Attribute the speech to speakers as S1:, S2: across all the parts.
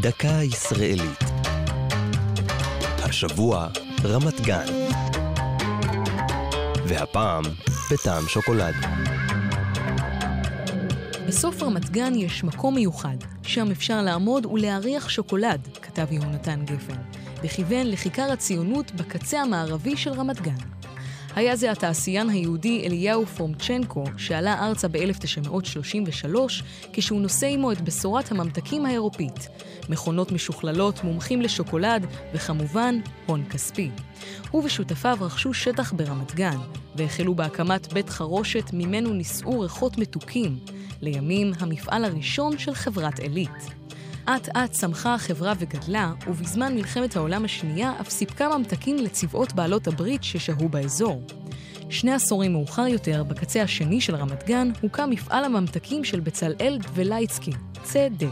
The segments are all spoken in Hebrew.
S1: דקה ישראלית. השבוע, רמת גן. והפעם, בטעם שוקולד.
S2: בסוף רמת גן יש מקום מיוחד, שם אפשר לעמוד ולהריח שוקולד, כתב יהונתן גפן, וכיוון לכיכר הציונות בקצה המערבי של רמת גן. היה זה התעשיין היהודי אליהו פורמצ'נקו, שעלה ארצה ב-1933, כשהוא נושא עמו את בשורת הממתקים האירופית. מכונות משוכללות, מומחים לשוקולד, וכמובן, הון כספי. הוא ושותפיו רכשו שטח ברמת גן, והחלו בהקמת בית חרושת ממנו נישאו ריחות מתוקים. לימים המפעל הראשון של חברת עילית. אט אט צמחה החברה וגדלה, ובזמן מלחמת העולם השנייה אף סיפקה ממתקים לצבאות בעלות הברית ששהו באזור. שני עשורים מאוחר יותר, בקצה השני של רמת גן, הוקם מפעל הממתקים של בצלאל דבלייצקי, צדה.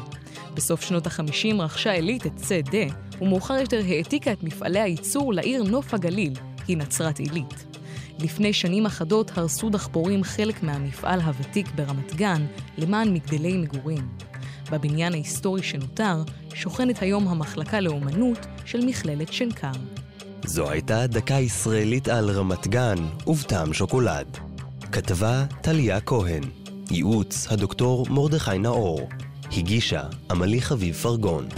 S2: בסוף שנות ה-50 רכשה עילית את צדה, ומאוחר יותר העתיקה את מפעלי הייצור לעיר נוף הגליל, היא נצרת עילית. לפני שנים אחדות הרסו דחפורים חלק מהמפעל הוותיק ברמת גן למען מגדלי מגורים. בבניין ההיסטורי שנותר שוכנת היום המחלקה לאומנות של מכללת שנקר.
S1: זו הייתה דקה ישראלית על רמת גן ובטעם שוקולד. כתבה טליה כהן, ייעוץ הדוקטור מרדכי נאור, הגישה עמלי חביב פרגון.